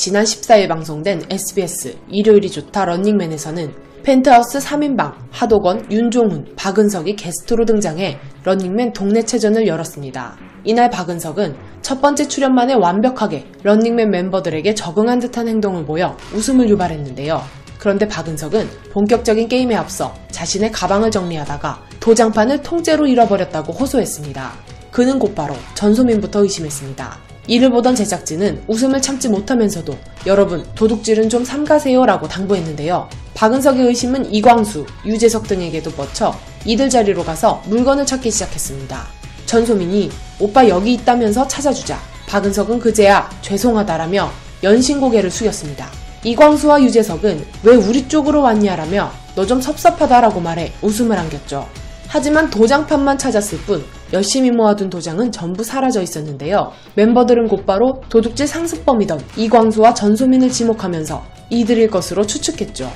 지난 14일 방송된 SBS 일요일이 좋다 런닝맨에서는 펜트하우스 3인방 하도건, 윤종훈, 박은석이 게스트로 등장해 런닝맨 동네 체전을 열었습니다. 이날 박은석은 첫 번째 출연만에 완벽하게 런닝맨 멤버들에게 적응한 듯한 행동을 보여 웃음을 유발했는데요. 그런데 박은석은 본격적인 게임에 앞서 자신의 가방을 정리하다가 도장판을 통째로 잃어버렸다고 호소했습니다. 그는 곧바로 전소민부터 의심했습니다. 이를 보던 제작진은 웃음을 참지 못하면서도 여러분 도둑질은 좀 삼가세요 라고 당부했는데요. 박은석의 의심은 이광수, 유재석 등에게도 뻗쳐 이들 자리로 가서 물건을 찾기 시작했습니다. 전소민이 오빠 여기 있다면서 찾아주자 박은석은 그제야 죄송하다라며 연신 고개를 숙였습니다. 이광수와 유재석은 왜 우리 쪽으로 왔냐라며 너 좀 섭섭하다라고 말해 웃음을 안겼죠. 하지만 도장판만 찾았을 뿐 열심히 모아둔 도장은 전부 사라져 있었는데요. 멤버들은 곧바로 도둑질 상습범이던 이광수와 전소민을 지목하면서 이들일 것으로 추측했죠.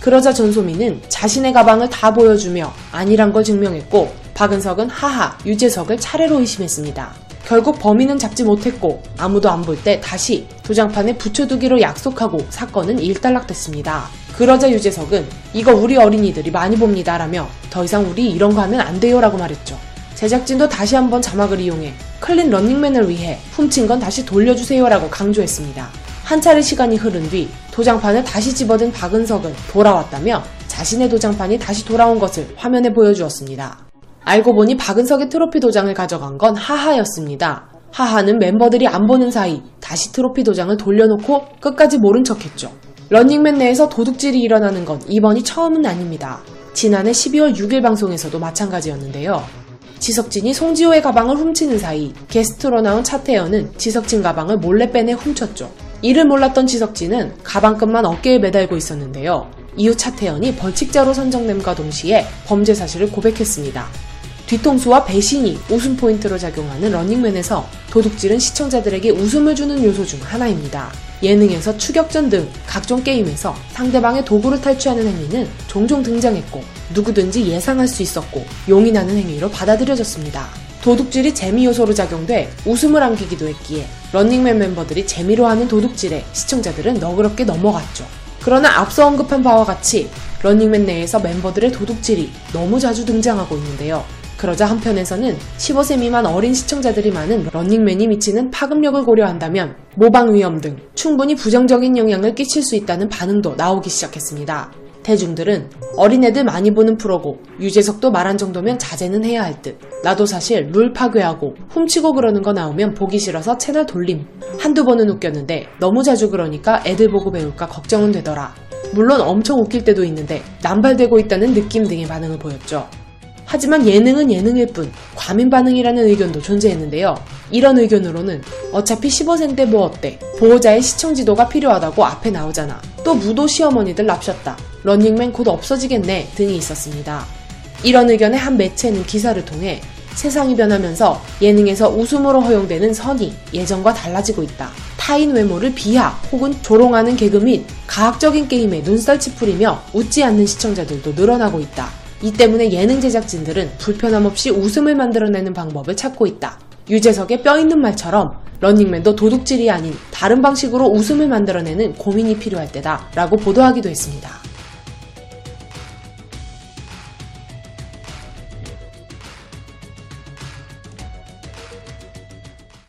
그러자 전소민은 자신의 가방을 다 보여주며 아니란 걸 증명했고 박은석은 하하, 유재석을 차례로 의심했습니다. 결국 범인은 잡지 못했고 아무도 안 볼 때 다시 도장판에 붙여두기로 약속하고 사건은 일단락됐습니다. 그러자 유재석은 이거 우리 어린이들이 많이 봅니다 라며 더 이상 우리 이런 거 하면 안 돼요 라고 말했죠. 제작진도 다시 한번 자막을 이용해 clean 런닝맨을 위해 훔친 건 다시 돌려주세요 라고 강조했습니다. 한 차례 시간이 흐른 뒤 도장판을 다시 집어든 박은석은 돌아왔다며 자신의 도장판이 다시 돌아온 것을 화면에 보여주었습니다. 알고 보니 박은석의 트로피 도장을 가져간 건 하하였습니다. 하하는 멤버들이 안 보는 사이 다시 트로피 도장을 돌려놓고 끝까지 모른 척했죠. 런닝맨 내에서 도둑질이 일어나는 건 이번이 처음은 아닙니다. 지난해 12월 6일 방송에서도 마찬가지였는데요. 지석진이 송지호의 가방을 훔치는 사이 게스트로 나온 차태현은 지석진 가방을 몰래 빼내 훔쳤죠. 이를 몰랐던 지석진은 가방끈만 어깨에 매달고 있었는데요. 이후 차태현이 벌칙자로 선정됨과 동시에 범죄 사실을 고백했습니다. 뒤통수와 배신이 웃음 포인트로 작용하는 런닝맨에서 도둑질은 시청자들에게 웃음을 주는 요소 중 하나입니다. 예능에서 추격전 등 각종 게임에서 상대방의 도구를 탈취하는 행위는 종종 등장했고 누구든지 예상할 수 있었고 용인하는 행위로 받아들여졌습니다. 도둑질이 재미 요소로 작용돼 웃음을 안기기도 했기에 런닝맨 멤버들이 재미로 하는 도둑질에 시청자들은 너그럽게 넘어갔죠. 그러나 앞서 언급한 바와 같이 런닝맨 내에서 멤버들의 도둑질이 너무 자주 등장하고 있는데요. 그러자 한편에서는 15세 미만 어린 시청자들이 많은 런닝맨이 미치는 파급력을 고려한다면 모방 위험 등 충분히 부정적인 영향을 끼칠 수 있다는 반응도 나오기 시작했습니다. 대중들은 어린애들 많이 보는 프로고 유재석도 말한 정도면 자제는 해야 할 듯. 나도 사실 룰 파괴하고 훔치고 그러는 거 나오면 보기 싫어서 채널 돌림. 한두 번은 웃겼는데 너무 자주 그러니까 애들 보고 배울까 걱정은 되더라. 물론 엄청 웃길 때도 있는데 남발되고 있다는 느낌 등의 반응을 보였죠. 하지만 예능은 예능일 뿐 과민 반응이라는 의견도 존재했는데요. 이런 의견으로는 어차피 15세인데 뭐 어때? 보호자의 시청 지도가 필요하다고 앞에 나오잖아. 또 무도 시어머니들 납셨다. 런닝맨 곧 없어지겠네 등이 있었습니다. 이런 의견의 한 매체는 기사를 통해 세상이 변하면서 예능에서 웃음으로 허용되는 선이 예전과 달라지고 있다. 타인 외모를 비하 혹은 조롱하는 개그 및 가학적인 게임에 눈살 찌푸리며 웃지 않는 시청자들도 늘어나고 있다. 이 때문에 예능 제작진들은 불편함 없이 웃음을 만들어내는 방법을 찾고 있다. 유재석의 뼈 있는 말처럼 런닝맨도 도둑질이 아닌 다른 방식으로 웃음을 만들어내는 고민이 필요할 때다 라고 보도하기도 했습니다.